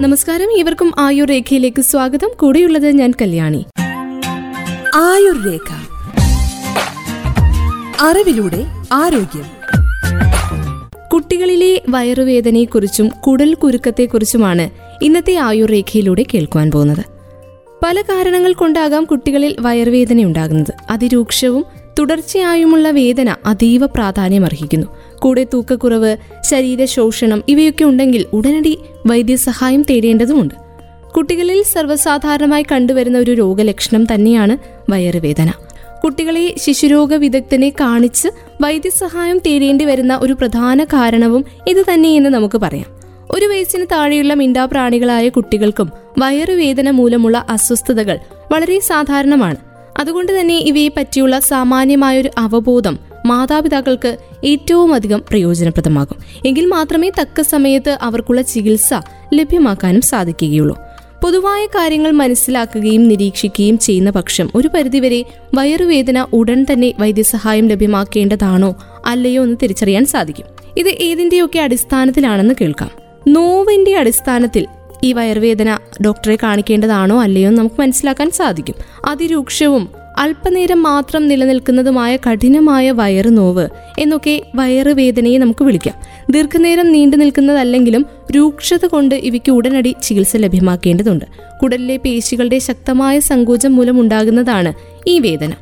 നമസ്കാരം. ഇവർക്കും ആയുർ രേഖയിലേക്ക് സ്വാഗതം. കൂടെയുള്ളത് ഞാൻ കല്യാണി. ആയുർ രേഖ. അറിവിലൂടെ ആരോഗ്യം. കുട്ടികളിലെ വയറുവേദനയെക്കുറിച്ചും കുടൽ കുരുക്കത്തെക്കുറിച്ചുമാണ് ഇന്നത്തെ ആയുർ രേഖയിലൂടെ കേൾക്കുവാൻ പോകുന്നത്. പല കാരണങ്ങൾ കൊണ്ടാകാം കുട്ടികളിൽ വയറുവേദന ഉണ്ടാകുന്നത് അതിരൂക്ഷവും തുടർച്ചയായുമുള്ള വേദന അതീവ പ്രാധാന്യമർഹിക്കുന്നു. കൂടെ തൂക്കക്കുറവ് ശരീര ശോഷണം ഇവയൊക്കെ ഉണ്ടെങ്കിൽ ഉടനടി വൈദ്യസഹായം തേടേണ്ടതുമുണ്ട്. കുട്ടികളിൽ സർവസാധാരണമായി കണ്ടുവരുന്ന ഒരു രോഗലക്ഷണം തന്നെയാണ് വയറുവേദന. കുട്ടികളെ ശിശുരോഗ വിദഗ്ധനെ കാണിച്ച് വൈദ്യസഹായം തേടേണ്ടി വരുന്ന ഒരു പ്രധാന കാരണവും ഇത് തന്നെയെന്ന് നമുക്ക് പറയാം. ഒരു വയസ്സിന് താഴെയുള്ള മിണ്ടാപ്രാണികളായ കുട്ടികൾക്കും വയറുവേദന മൂലമുള്ള അസ്വസ്ഥതകൾ വളരെ സാധാരണമാണ്. അതുകൊണ്ട് തന്നെ ഇവയെ പറ്റിയുള്ള സാമാന്യമായൊരു അവബോധം മാതാപിതാക്കൾക്ക് ഏറ്റവും അധികം പ്രയോജനപ്രദമാകും. എങ്കിൽ മാത്രമേ തക്ക സമയത്ത് അവർക്കുള്ള ചികിത്സ ലഭ്യമാക്കാനും സാധിക്കുകയുള്ളൂ. പൊതുവായ കാര്യങ്ങൾ മനസ്സിലാക്കുകയും നിരീക്ഷിക്കുകയും ചെയ്യുന്ന പക്ഷം ഒരു പരിധിവരെ വയറുവേദന ഉടൻ തന്നെ വൈദ്യസഹായം ലഭ്യമാക്കേണ്ടതാണോ അല്ലയോ എന്ന് തിരിച്ചറിയാൻ സാധിക്കും. ഇത് ഏതിന്റെയൊക്കെ അടിസ്ഥാനത്തിലാണെന്ന് കേൾക്കാം. നോവിന്റെ അടിസ്ഥാനത്തിൽ ഈ വയറുവേദന ഡോക്ടറെ കാണിക്കേണ്ടതാണോ അല്ലയോ നമുക്ക് മനസ്സിലാക്കാൻ സാധിക്കും. അതിരൂക്ഷവും അല്പനേരം മാത്രം നിലനിൽക്കുന്നതുമായ കഠിനമായ വയറുനോവ് എന്നൊക്കെ വയറുവേദനയെ നമുക്ക് വിളിക്കാം. ദീർഘനേരം നീണ്ടു നിൽക്കുന്നതല്ലെങ്കിലും രൂക്ഷത കൊണ്ട് ഇവയ്ക്ക് ഉടനടി ചികിത്സ ലഭ്യമാക്കേണ്ടതുണ്ട്. കുടലിലെ പേശികളുടെ ശക്തമായ സങ്കോചം മൂലം ഉണ്ടാകുന്നതാണ് ഈ വേദന.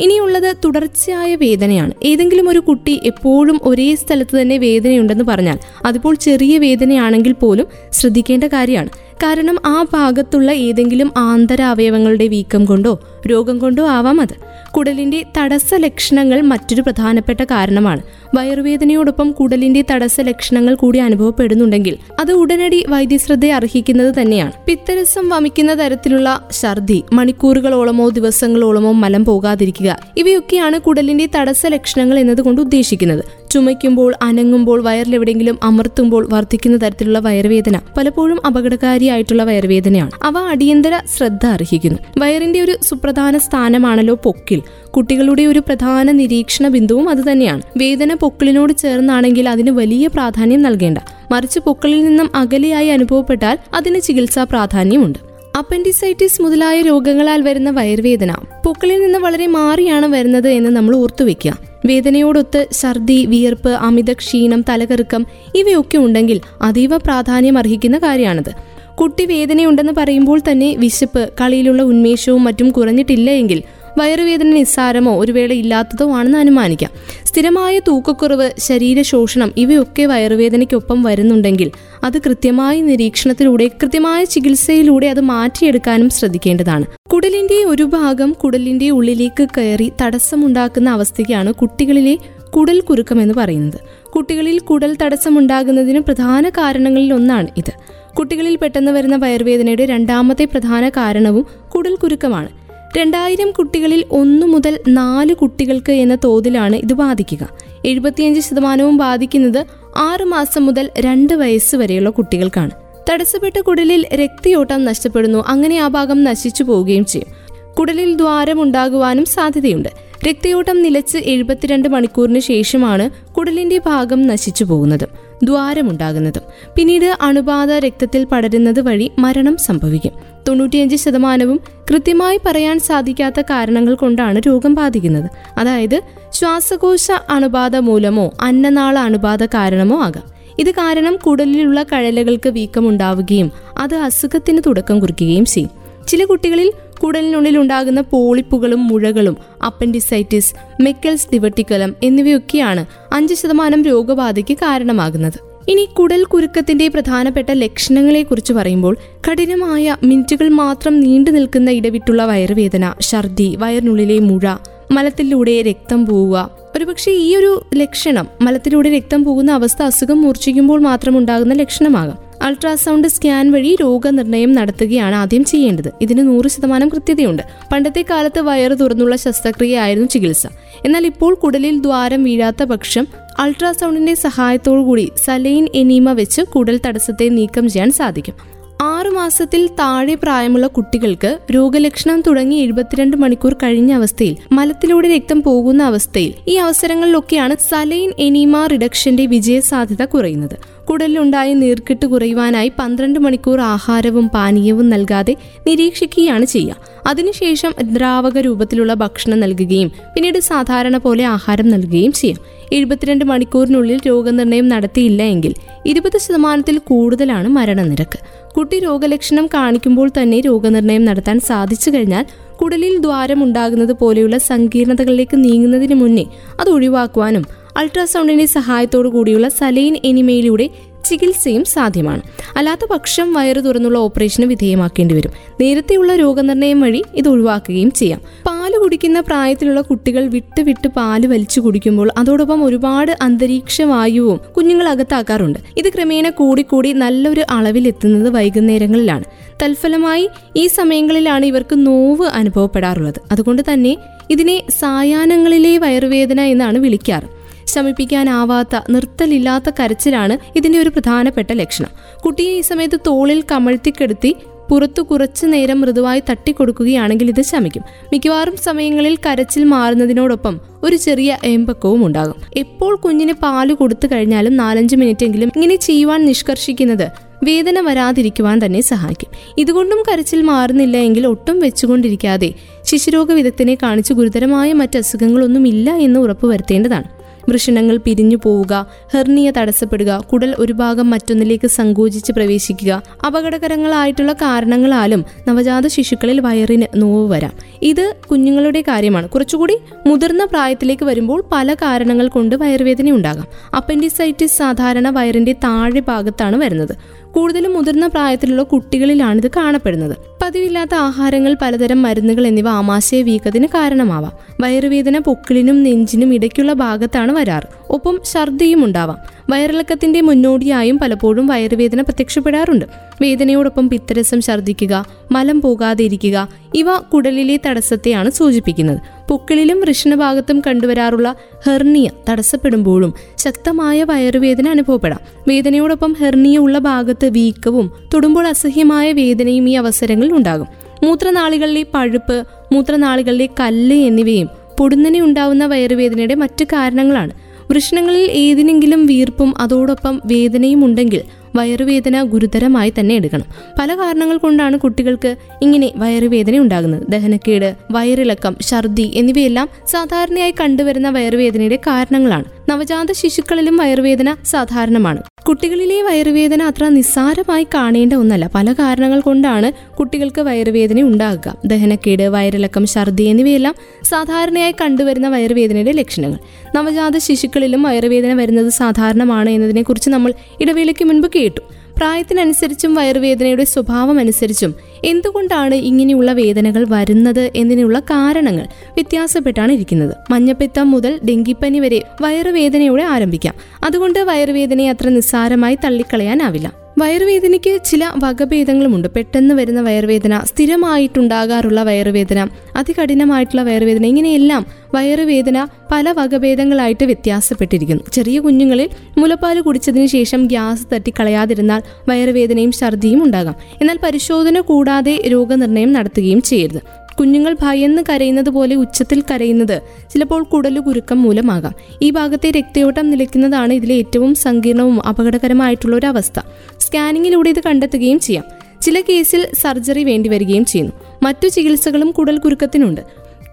ഇനിയുള്ളത് തുടർച്ചയായ വേദനയാണ്. ഏതെങ്കിലും ഒരു കുട്ടി എപ്പോഴും ഒരേ സ്ഥലത്ത് തന്നെ വേദനയുണ്ടെന്ന് പറഞ്ഞാൽ അതിപ്പോൾ ചെറിയ വേദനയാണെങ്കിൽ പോലും ശ്രദ്ധിക്കേണ്ട കാര്യമാണ്. കാരണം ആ ഭാഗത്തുള്ള ഏതെങ്കിലും ആന്തരാവയവങ്ങളുടെ വീക്കം കൊണ്ടോ രോഗം കൊണ്ടോ ആവാം അത്. കുടലിന്റെ തടസ്സ ലക്ഷണങ്ങൾ മറ്റൊരു പ്രധാനപ്പെട്ട കാരണമാണ്. വയറുവേദനയോടൊപ്പം കുടലിന്റെ തടസ്സ ലക്ഷണങ്ങൾ കൂടി അനുഭവപ്പെടുന്നുണ്ടെങ്കിൽ അത് ഉടനടി വൈദ്യശ്രദ്ധ അർഹിക്കുന്നത് തന്നെയാണ്. പിത്തരസം വമിക്കുന്ന തരത്തിലുള്ള ഛർദി മണിക്കൂറുകളോളമോ ദിവസങ്ങളോളമോ മലം പോകാതിരിക്കുക ഇവയൊക്കെയാണ് കുടലിന്റെ തടസ്സ ലക്ഷണങ്ങൾ എന്നതുകൊണ്ട് ഉദ്ദേശിക്കുന്നത്. ചുമയ്ക്കുമ്പോൾ അനങ്ങുമ്പോൾ വയറിലെവിടെയെങ്കിലും അമർത്തുമ്പോൾ വർദ്ധിക്കുന്ന തരത്തിലുള്ള വയറുവേദന പലപ്പോഴും അപകടകാരിയായിട്ടുള്ള വയറുവേദനയാണ്. അവ അടിയന്തര ശ്രദ്ധ അർഹിക്കുന്നു. വയറിന്റെ ഒരു സുപ്രധാന സ്ഥാനമാണല്ലോ പൊക്കിൽ. കുട്ടികളുടെ ഒരു പ്രധാന നിരീക്ഷണ ബിന്ദുവും അത് തന്നെയാണ്. വേദന പൊക്കിളിനോട് ചേർന്നാണെങ്കിൽ അതിന് വലിയ പ്രാധാന്യം നൽകേണ്ട. മറിച്ച് പൊക്കിളിൽ നിന്നും അകലെയായി അനുഭവപ്പെട്ടാൽ അതിന് ചികിത്സാ പ്രാധാന്യമുണ്ട്. അപ്പൻഡിസൈറ്റിസ് മുതലായ രോഗങ്ങളാൽ വരുന്ന വയർവേദന പൊക്കിളിൽ നിന്ന് വളരെ മാറിയാണ് വരുന്നത് എന്ന് നമ്മൾ ഓർത്തുവെക്കുക വേദനയോടൊത്ത് ഛർദി വിയർപ്പ് അമിത ക്ഷീണം തലകറുക്കം ഇവയൊക്കെ ഉണ്ടെങ്കിൽ അതീവ പ്രാധാന്യം അർഹിക്കുന്ന കാര്യമാണിത് കുട്ടി വേദനയുണ്ടെന്ന് പറയുമ്പോൾ തന്നെ വിശപ്പ് കളിയിലുള്ള ഉന്മേഷവും മറ്റും കുറഞ്ഞിട്ടില്ല എങ്കിൽ വയറുവേദന നിസ്സാരമോ ഒരു വേള ഇല്ലാത്തതോ ആണെന്ന് അനുമാനിക്കാം. സ്ഥിരമായ തൂക്കക്കുറവ് ശരീര ശോഷണം ഇവയൊക്കെ വയറുവേദനയ്ക്കൊപ്പം വരുന്നുണ്ടെങ്കിൽ അത് കൃത്യമായ നിരീക്ഷണത്തിലൂടെ കൃത്യമായ ചികിത്സയിലൂടെ അത് മാറ്റിയെടുക്കാനും ശ്രദ്ധിക്കേണ്ടതാണ്. കുടലിന്റെ ഒരു ഭാഗം കുടലിന്റെ ഉള്ളിലേക്ക് കയറി തടസ്സമുണ്ടാക്കുന്ന അവസ്ഥയ്ക്കാണ് കുട്ടികളിലെ കുടൽ കുരുക്കം എന്ന് പറയുന്നത്. കുട്ടികളിൽ കുടൽ തടസ്സമുണ്ടാകുന്നതിന് പ്രധാന കാരണങ്ങളിൽ ഒന്നാണ് ഇത്. കുട്ടികളിൽ പെട്ടെന്ന് വരുന്ന വയർവേദനയുടെ രണ്ടാമത്തെ പ്രധാന കാരണവും കുടൽ കുരുക്കമാണ്. രണ്ടായിരം കുട്ടികളിൽ ഒന്നു മുതൽ നാല് കുട്ടികൾക്ക് എന്ന തോതിലാണ് ഇത് ബാധിക്കുക. എഴുപത്തിയഞ്ച് ശതമാനവും ബാധിക്കുന്നത് ആറു മാസം മുതൽ രണ്ട് വയസ്സ് വരെയുള്ള കുട്ടികൾക്കാണ്. തടസ്സപ്പെട്ട കുടലിൽ രക്തയോട്ടം നഷ്ടപ്പെടുന്നു. അങ്ങനെ ആ ഭാഗം നശിച്ചു പോവുകയും ചെയ്യും. കുടലിൽ ദ്വാരമുണ്ടാകുവാനും സാധ്യതയുണ്ട്. രക്തയോട്ടം നിലച്ച് എഴുപത്തിരണ്ട് മണിക്കൂറിന് ശേഷമാണ് കുടലിന്റെ ഭാഗം നശിച്ചു പോകുന്നതും ദ്വാരമുണ്ടാകുന്നതും പിന്നീട് അണുബാധ രക്തത്തിൽ പടരുന്നത് വഴി മരണം സംഭവിക്കും. തൊണ്ണൂറ്റിയഞ്ച് ശതമാനവും കൃത്യമായി പറയാൻ സാധിക്കാത്ത കാരണങ്ങൾ കൊണ്ടാണ് രോഗം ബാധിക്കുന്നത്. അതായത് ശ്വാസകോശ അണുബാധ മൂലമോ അന്നനാള അണുബാധ കാരണമോ ആകാം. ഇത് കാരണം കുടലിലുള്ള കഴലകൾക്ക് വീക്കമുണ്ടാവുകയും അത് അസുഖത്തിന് തുടക്കം കുറിക്കുകയും ചെയ്യും. ചില കുട്ടികളിൽ കുടലിനുള്ളിൽ ഉണ്ടാകുന്ന പോളിപ്പുകളും മുഴകളും അപ്പൻഡിസൈറ്റിസ് മെക്കൽസ് ഡിവട്ടിക്കലം എന്നിവയൊക്കെയാണ് അഞ്ച് ശതമാനം രോഗബാധയ്ക്ക് കാരണമാകുന്നത്. ഇനി കുടൽ കുരുക്കത്തിന്റെ പ്രധാനപ്പെട്ട ലക്ഷണങ്ങളെ കുറിച്ച് പറയുമ്പോൾ കഠിനമായ മിനിറ്റുകൾ മാത്രം നീണ്ടു നിൽക്കുന്ന ഇടവിട്ടുള്ള വയറുവേദന ഛർദി വയറിനുള്ളിലെ മുഴ മലത്തിലൂടെ രക്തം പോവുക. ഒരുപക്ഷെ ഈ ഒരു ലക്ഷണം മലത്തിലൂടെ രക്തം പോകുന്ന അവസ്ഥ അസുഖം മൂർച്ഛിക്കുമ്പോൾ മാത്രം ഉണ്ടാകുന്ന ലക്ഷണമാകാം. അൾട്രാസൗണ്ട് സ്കാൻ വഴി രോഗനിർണയം നടത്തുകയാണ് ആദ്യം ചെയ്യേണ്ടത്. ഇതിന് നൂറ് ശതമാനം കൃത്യതയുണ്ട്. പണ്ടത്തെ കാലത്ത് വയറ് തുറന്നുള്ള ശസ്ത്രക്രിയ ആയിരുന്നു ചികിത്സ. എന്നാൽ ഇപ്പോൾ കുടലിൽ ദ്വാരം വീഴാത്ത പക്ഷം അൾട്രാസൗണ്ടിന്റെ സഹായത്തോടുകൂടി സലൈൻ എനിമ വെച്ച് കുടൽ തടസ്സത്തെ നീക്കം ചെയ്യാൻ സാധിക്കും. ആറു മാസത്തിൽ താഴെ പ്രായമുള്ള കുട്ടികൾക്ക് രോഗലക്ഷണം തുടങ്ങി എഴുപത്തിരണ്ട് മണിക്കൂർ കഴിഞ്ഞ അവസ്ഥയിൽ മലത്തിലൂടെ രക്തം പോകുന്ന അവസ്ഥയിൽ ഈ അവസരങ്ങളിലൊക്കെയാണ് സലൈൻ എനിമ റിഡക്ഷന്റെ വിജയ സാധ്യത കുറയുന്നത്. കുടലിലുണ്ടായ നീർക്കെട്ട് കുറയുവാനായി പന്ത്രണ്ട് മണിക്കൂർ ആഹാരവും പാനീയവും നൽകാതെ നിരീക്ഷിക്കുകയാണ് ചെയ്യുക. അതിനുശേഷം ദ്രാവക രൂപത്തിലുള്ള ഭക്ഷണം നൽകുകയും പിന്നീട് സാധാരണ പോലെ ആഹാരം നൽകുകയും ചെയ്യാം. എഴുപത്തിരണ്ട് മണിക്കൂറിനുള്ളിൽ രോഗനിർണയം നടത്തിയില്ല എങ്കിൽ ഇരുപത് ശതമാനത്തിൽ കൂടുതലാണ് മരണനിരക്ക്. കുട്ടി രോഗലക്ഷണം കാണിക്കുമ്പോൾ തന്നെ രോഗനിർണയം നടത്താൻ സാധിച്ചു കഴിഞ്ഞാൽ കുടലിൽ ദ്വാരമുണ്ടാകുന്നത് പോലെയുള്ള സങ്കീർണതകളിലേക്ക് നീങ്ങുന്നതിന് മുന്നേ അത് ഒഴിവാക്കുവാനും അൾട്രാസൗണ്ടിന്റെ സഹായത്തോടു കൂടിയുള്ള സലൈൻ എനിമയിലൂടെ ചികിത്സയും സാധ്യമാണ്. അല്ലാത്ത പക്ഷം വയറ് തുറന്നുള്ള ഓപ്പറേഷന് വിധേയമാക്കേണ്ടി വരും. നേരത്തെയുള്ള രോഗനിർണയം വഴി ഇത് ഒഴിവാക്കുകയും ചെയ്യാം. പാൽ കുടിക്കുന്ന പ്രായത്തിലുള്ള കുട്ടികൾ വിട്ട് വിട്ട് പാൽ വലിച്ചു കുടിക്കുമ്പോൾ അതോടൊപ്പം ഒരുപാട് അന്തരീക്ഷ വായുവും കുഞ്ഞുങ്ങൾ അകത്താക്കാറുണ്ട്. ഇത് ക്രമേണ കൂടിക്കൂടി നല്ലൊരു അളവിൽ എത്തുന്നത് വൈകുന്നേരങ്ങളിലാണ്. തൽഫലമായി ഈ സമയങ്ങളിലാണ് ഇവർക്ക് നോവ് അനുഭവപ്പെടാറുള്ളത്. അതുകൊണ്ട് തന്നെ ഇതിനെ സായാഹ്നങ്ങളിലെ വയറുവേദന എന്നാണ് വിളിക്കാറ്. ശമിപ്പിക്കാനാവാത്ത നിർത്തലില്ലാത്ത കരച്ചിലാണ് ഇതിന്റെ ഒരു പ്രധാനപ്പെട്ട ലക്ഷണം. കുട്ടിയെ ഈ സമയത്ത് തോളിൽ കമഴ്ത്തിക്കെടുത്തി പുറത്തു കുറച്ചു നേരം മൃദുവായി തട്ടിക്കൊടുക്കുകയാണെങ്കിൽ ഇത് ശമിക്കും. മിക്കവാറും സമയങ്ങളിൽ കരച്ചിൽ മാറുന്നതിനോടൊപ്പം ഒരു ചെറിയ ഏമ്പക്കവും ഉണ്ടാകും. എപ്പോൾ കുഞ്ഞിന് പാൽ കൊടുത്തു കഴിഞ്ഞാലും നാലഞ്ച് മിനിറ്റെങ്കിലും ഇങ്ങനെ ചെയ്യുവാൻ നിഷ്കർഷിക്കുന്നത് വേദന വരാതിരിക്കുവാൻ തന്നെ സഹായിക്കും. ഇതുകൊണ്ടും കരച്ചിൽ മാറുന്നില്ല എങ്കിൽ ഒട്ടും വെച്ചുകൊണ്ടിരിക്കാതെ ശിശുരോഗ വിദഗ്ധനെ കാണിച്ച് ഗുരുതരമായ മറ്റ് അസുഖങ്ങളൊന്നുമില്ല എന്ന് ഉറപ്പുവരുത്തേണ്ടതാണ്. വൃഷണങ്ങൾ പിരിഞ്ഞു പോവുക ഹെർണിയ തടസ്സപ്പെടുക കുടൽ ഒരു ഭാഗം മറ്റൊന്നിലേക്ക് സങ്കോചിച്ച് പ്രവേശിക്കുക. അപകടകരങ്ങളായിട്ടുള്ള കാരണങ്ങളാലും നവജാത ശിശുക്കളിൽ വയറിന് നോവ് വരാം. ഇത് കുഞ്ഞുങ്ങളുടെ കാര്യമാണ്. കുറച്ചുകൂടി മുതിർന്ന പ്രായത്തിലേക്ക് വരുമ്പോൾ പല കാരണങ്ങൾ കൊണ്ട് വയറുവേദന ഉണ്ടാകാം. അപ്പൻഡിസൈറ്റിസ് സാധാരണ വയറിന്റെ താഴെ ഭാഗത്താണ് വരുന്നത്. കൂടുതലും മുതിർന്ന പ്രായത്തിലുള്ള കുട്ടികളിലാണ് ഇത് കാണപ്പെടുന്നത്. പതിവില്ലാത്ത ആഹാരങ്ങൾ പലതരം മരുന്നുകൾ എന്നിവ ആമാശയ വീക്കത്തിന് കാരണമാവാം. വയറുവേദന പൊക്കിളിനും നെഞ്ചിനും ഇടയ്ക്കുള്ള ഭാഗത്താണ് വരാറ്. ഒപ്പം ഛർദിയും ഉണ്ടാവാം. വയറിളക്കത്തിന്റെ മുന്നോടിയായും പലപ്പോഴും വയറുവേദന പ്രത്യക്ഷപ്പെടാറുണ്ട്. വേദനയോടൊപ്പം പിത്തരസം ഛർദ്ദിക്കുക മലം പോകാതെ ഇരിക്കുക ഇവ കുടലിലെ തടസ്സത്തെയാണ് സൂചിപ്പിക്കുന്നത്. പൊക്കിളിലും വൃഷണഭാഗത്തും കണ്ടുവരാറുള്ള ഹെർണിയ തടസ്സപ്പെടുമ്പോഴും ശക്തമായ വയറുവേദന അനുഭവപ്പെടാം. വേദനയോടൊപ്പം ഹെർണിയ ഉള്ള ഭാഗത്ത് വീക്കവും തൊടുമ്പോൾ അസഹ്യമായ വേദനയും ഈ അവസരങ്ങളിൽ ഉണ്ടാകും. മൂത്രനാളികളിലെ പഴുപ്പ് മൂത്രനാളികളിലെ കല്ല് എന്നിവയും പൊടുന്നനെ ഉണ്ടാവുന്ന വയറുവേദനയുടെ മറ്റു കാരണങ്ങളാണ്. വൃഷണങ്ങളിൽ ഏതിനെങ്കിലും വീർപ്പും അതോടൊപ്പം വേദനയും ഉണ്ടെങ്കിൽ വയറുവേദന ഗുരുതരമായി തന്നെ എടുക്കണം. പല കാരണങ്ങൾ കൊണ്ടാണ് കുട്ടികൾക്ക് ഇങ്ങനെ വയറുവേദന ഉണ്ടാകുന്നത്. ദഹനക്കേട് വയറിളക്കം ഛർദി എന്നിവയെല്ലാം സാധാരണയായി കണ്ടുവരുന്ന വയറുവേദനയുടെ കാരണങ്ങളാണ്. നവജാത ശിശുക്കളിലും വയറുവേദന സാധാരണമാണ്. കുട്ടികളിലെ വയറുവേദന അത്ര നിസ്സാരമായി കാണേണ്ട ഒന്നല്ല. പല കാരണങ്ങൾ കൊണ്ടാണ് കുട്ടികൾക്ക് വയറുവേദന ഉണ്ടാകുക. ദഹനക്കേട് വയറിളക്കം ഛർദി എന്നിവയെല്ലാം സാധാരണയായി കണ്ടുവരുന്ന വയറുവേദനയുടെ ലക്ഷണങ്ങൾ. നവജാത ശിശുക്കളിലും വയറുവേദന വരുന്നത് സാധാരണമാണ് എന്നതിനെക്കുറിച്ച് നമ്മൾ ഇടവേളയ്ക്ക് മുൻപ് കേട്ടു പ്രായത്തിനനുസരിച്ചും വയറുവേദനയുടെ സ്വഭാവം അനുസരിച്ചും എന്തുകൊണ്ടാണ് ഇങ്ങനെയുള്ള വേദനകൾ വരുന്നത് എന്നതിനുള്ള കാരണങ്ങൾ വ്യത്യാസപ്പെട്ടാണ് ഇരിക്കുന്നത്. മഞ്ഞപ്പിത്തം മുതൽ ഡെങ്കിപ്പനി വരെ വയറുവേദനയോടെ ആരംഭിക്കാം. അതുകൊണ്ട് വയറുവേദനയെ അത്ര നിസ്സാരമായി തള്ളിക്കളയാനാവില്ല. വയറുവേദനയ്ക്ക് ചില വകഭേദങ്ങളുമുണ്ട്. പെട്ടെന്ന് വരുന്ന വയറുവേദന സ്ഥിരമായിട്ടുണ്ടാകാറുള്ള വയറുവേദന അതികഠിനമായിട്ടുള്ള വയറുവേദന ഇങ്ങനെയെല്ലാം വയറുവേദന പല വകഭേദങ്ങളായിട്ട് വ്യത്യാസപ്പെട്ടിരിക്കുന്നു. ചെറിയ കുഞ്ഞുങ്ങളിൽ മുലപ്പാൽ കുടിച്ചതിന് ശേഷം ഗ്യാസ് തട്ടിക്കളയാതിരുന്നാൽ വയറുവേദനയും ഛർദിയും ഉണ്ടാകാം. എന്നാൽ പരിശോധന കൂടാതെ രോഗനിർണയം നടത്തുകയും ചെയ്യരുത്. കുഞ്ഞുങ്ങൾ ഭയന്ന് കരയുന്നത് പോലെ ഉച്ചത്തിൽ കരയുന്നത് ചിലപ്പോൾ കുടലു കുരുക്കം മൂലമാകാം. ഈ ഭാഗത്തെ രക്തയോട്ടം നിലയ്ക്കുന്നതാണ് ഇതിലെ ഏറ്റവും സങ്കീർണവും അപകടകരമായിട്ടുള്ള ഒരു അവസ്ഥ. സ്കാനിങ്ങിലൂടെ ഇത് കണ്ടെത്തുകയും ചെയ്യാം. ചില കേസിൽ സർജറി വേണ്ടിവരികയും ചെയ്യുന്നു. മറ്റു ചികിത്സകളും കുടൽ കുരുക്കത്തിനുണ്ട്.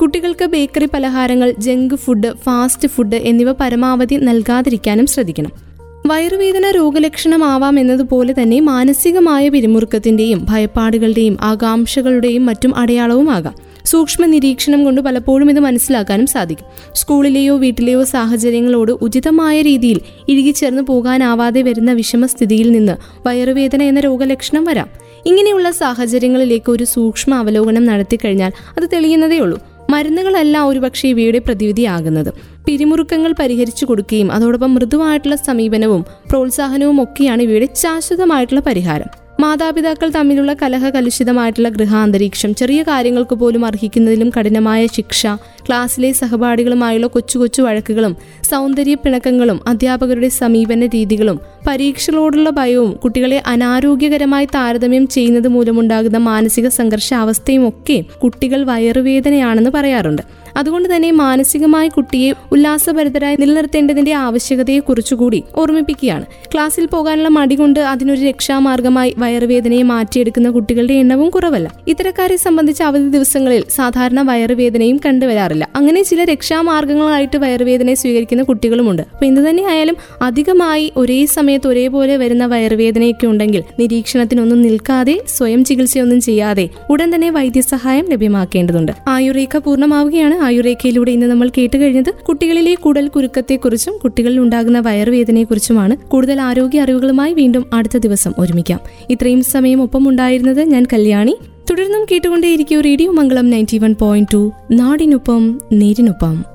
കുട്ടികൾക്ക് ബേക്കറി പലഹാരങ്ങൾ ജങ്ക് ഫുഡ് ഫാസ്റ്റ് ഫുഡ് എന്നിവ പരമാവധി നൽകാതിരിക്കാനും ശ്രദ്ധിക്കണം. വയറുവേദന രോഗലക്ഷണമാവാം എന്നതുപോലെ തന്നെ മാനസികമായ പിരിമുറുക്കത്തിന്റെയും ഭയപ്പാടുകളുടെയും ആകാംക്ഷകളുടെയും മറ്റും അടയാളവുമാകാം. സൂക്ഷ്മ നിരീക്ഷണം കൊണ്ട് പലപ്പോഴും ഇത് മനസ്സിലാക്കാനും സാധിക്കും. സ്കൂളിലെയോ വീട്ടിലെയോ സാഹചര്യങ്ങളോട് ഉചിതമായ രീതിയിൽ ഇഴുകിച്ചേർന്ന് പോകാനാവാതെ വരുന്ന വിഷമസ്ഥിതിയിൽ നിന്ന് വയറുവേദന എന്ന രോഗലക്ഷണം വരാം. ഇങ്ങനെയുള്ള സാഹചര്യങ്ങളിലേക്ക് ഒരു സൂക്ഷ്മ അവലോകനം നടത്തിക്കഴിഞ്ഞാൽ അത് തെളിയുന്നതേ ഉള്ളൂ. മരുന്നുകളല്ല ഒരുപക്ഷെ ഇവയുടെ പ്രതിവിധിയാകുന്നത്. പിരിമുറുക്കങ്ങൾ പരിഹരിച്ചു കൊടുക്കുകയും അതോടൊപ്പം മൃദുവായിട്ടുള്ള സമീപനവും പ്രോത്സാഹനവും ഒക്കെയാണ് ഇവയുടെ ശാശ്വതമായിട്ടുള്ള പരിഹാരം. മാതാപിതാക്കൾ തമ്മിലുള്ള കലഹ കലുഷിതമായിട്ടുള്ള ഗൃഹാന്തരീക്ഷം ചെറിയ കാര്യങ്ങൾക്ക് പോലും അർഹിക്കുന്നതിലും കഠിനമായ ശിക്ഷ ക്ലാസ്സിലെ സഹപാഠികളുമായുള്ള കൊച്ചു കൊച്ചു വഴക്കുകളും സൗന്ദര്യ പിണക്കങ്ങളും അധ്യാപകരുടെ സമീപന രീതികളും പരീക്ഷകളോടുള്ള ഭയവും കുട്ടികളെ അനാരോഗ്യകരമായി താരതമ്യം ചെയ്യുന്നത് മൂലമുണ്ടാകുന്ന മാനസിക സംഘർഷാവസ്ഥയും ഒക്കെ കുട്ടികൾ വയറുവേദനയാണെന്ന് പറയാറുണ്ട്. അതുകൊണ്ട് തന്നെ മാനസികമായി കുട്ടിയെ ഉല്ലാസഭരിതരായി നിലനിർത്തേണ്ടതിന്റെ ആവശ്യകതയെ കുറിച്ചുകൂടി ഓർമ്മിപ്പിക്കുകയാണ്. ക്ലാസ്സിൽ പോകാനുള്ള മടി കൊണ്ട് അതിനൊരു രക്ഷാമാർഗമായി വയറുവേദനയെ മാറ്റിയെടുക്കുന്ന കുട്ടികളുടെ എണ്ണവും കുറവല്ല. ഇത്തരക്കാരെ സംബന്ധിച്ച് അവധി ദിവസങ്ങളിൽ സാധാരണ വയറുവേദനയും കണ്ടുവരാറില്ല. അങ്ങനെ ചില രക്ഷാമാർഗങ്ങളായിട്ട് വയറുവേദനയെ സ്വീകരിക്കുന്ന കുട്ടികളുമുണ്ട്. അപ്പൊ എന്ത് തന്നെയായാലും അധികമായി ഒരേ സമയത്ത് ഒരേപോലെ വരുന്ന വയറുവേദനയൊക്കെ ഉണ്ടെങ്കിൽ നിരീക്ഷണത്തിനൊന്നും നിൽക്കാതെ സ്വയം ചികിത്സയൊന്നും ചെയ്യാതെ ഉടൻ തന്നെ വൈദ്യസഹായം ലഭ്യമാക്കേണ്ടതുണ്ട്. ആയുർരേഖ പൂർണമാവുകയാണ്. ആയുർരേഖയിലൂടെ ഇന്ന് നമ്മൾ കേട്ട് കഴിഞ്ഞത് കുട്ടികളിലെ കുടൽ കുരുക്കത്തെക്കുറിച്ചും കുട്ടികളിൽ ഉണ്ടാകുന്ന വയറുവേദനയെക്കുറിച്ചുമാണ്. കൂടുതൽ ആരോഗ്യ അറിവുകളുമായി വീണ്ടും അടുത്ത ദിവസം ഒരുമിക്കാം. ഇത്രയും സമയം ഒപ്പം ഉണ്ടായിരുന്നത് ഞാൻ കല്യാണി. തുടർന്നും കേട്ടുകൊണ്ടേയിരിക്കും radio Mangalam ninety one point two. നാടിനൊപ്പം നേരിനൊപ്പം.